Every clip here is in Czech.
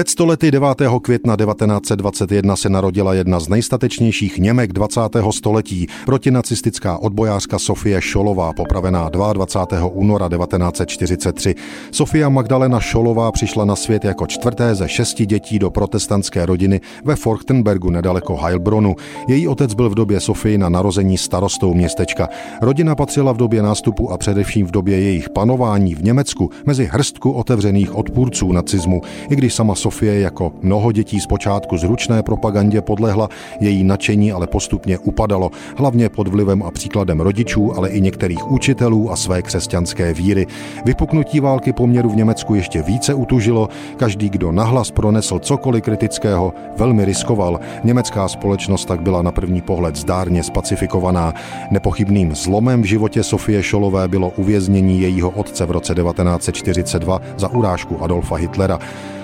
Před stolety 9. května 1921 se narodila jedna z nejstatečnějších Němek 20. století, protinacistická odbojářka Sofie Šolová, popravená 22. února 1943. Sofia Magdalena Šolová přišla na svět jako čtvrté ze šesti dětí do protestantské rodiny ve Forchtenbergu nedaleko Heilbronu. Její otec byl v době Sofii na narození starostou městečka. Rodina patřila v době nástupu a především v době jejich panování v Německu mezi hrstku otevřených odpůrců nacismu, i když sama Sofie jako mnoho dětí zpočátku zručné propagandě podlehla, její nadšení ale postupně upadalo, hlavně pod vlivem a příkladem rodičů, ale i některých učitelů a své křesťanské víry. Vypuknutí války poměru v Německu ještě více utužilo, každý, kdo nahlas pronesl cokoliv kritického, velmi riskoval. Německá společnost tak byla na první pohled zdárně spacifikovaná. Nepochybným zlomem v životě Sofie Šolové bylo uvěznění jejího otce v roce 1942 za urážku Adolfa Hitlera.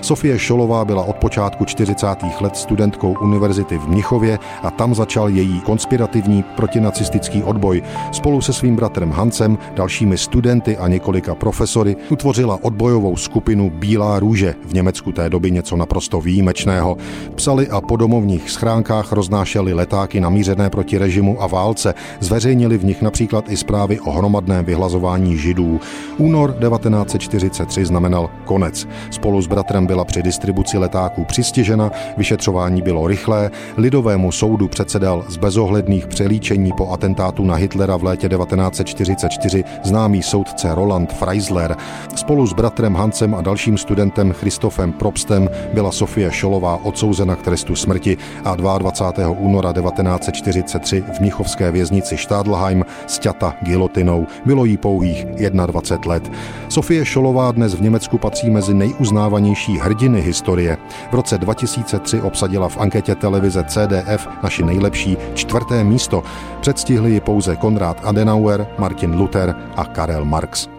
Sofie Šolová byla od počátku 40. let studentkou univerzity v Mnichově a tam začal její konspirativní protinacistický odboj. Spolu se svým bratrem Hancem, dalšími studenty a několika profesory utvořila odbojovou skupinu Bílá růže, v Německu té doby něco naprosto výjimečného. Psali a po domovních schránkách roznášeli letáky namířené proti režimu a válce, zveřejnili v nich například i zprávy o hromadném vyhlazování židů. Únor 1943 znamenal konec. Spolu s bratrem byla při distribuci letáků přistěžena, vyšetřování bylo rychlé, lidovému soudu předsedal z bezohledných přelíčení po atentátu na Hitlera v létě 1944 známý soudce Roland Freisler. Spolu s bratrem Hancem a dalším studentem Christofem Probstem byla Sofie Šolová odsouzena k trestu smrti a 22. února 1943 v Mnichovské věznici Stadlheim sťata gilotinou. Bylo jí pouhých 21 let. Sofie Šolová dnes v Německu patří mezi nejuznávanější hrdiny historie. V roce 2003 obsadila v anketě televize CDF naši nejlepší čtvrté místo. Předstihli ji pouze Konrad Adenauer, Martin Luther a Karel Marx.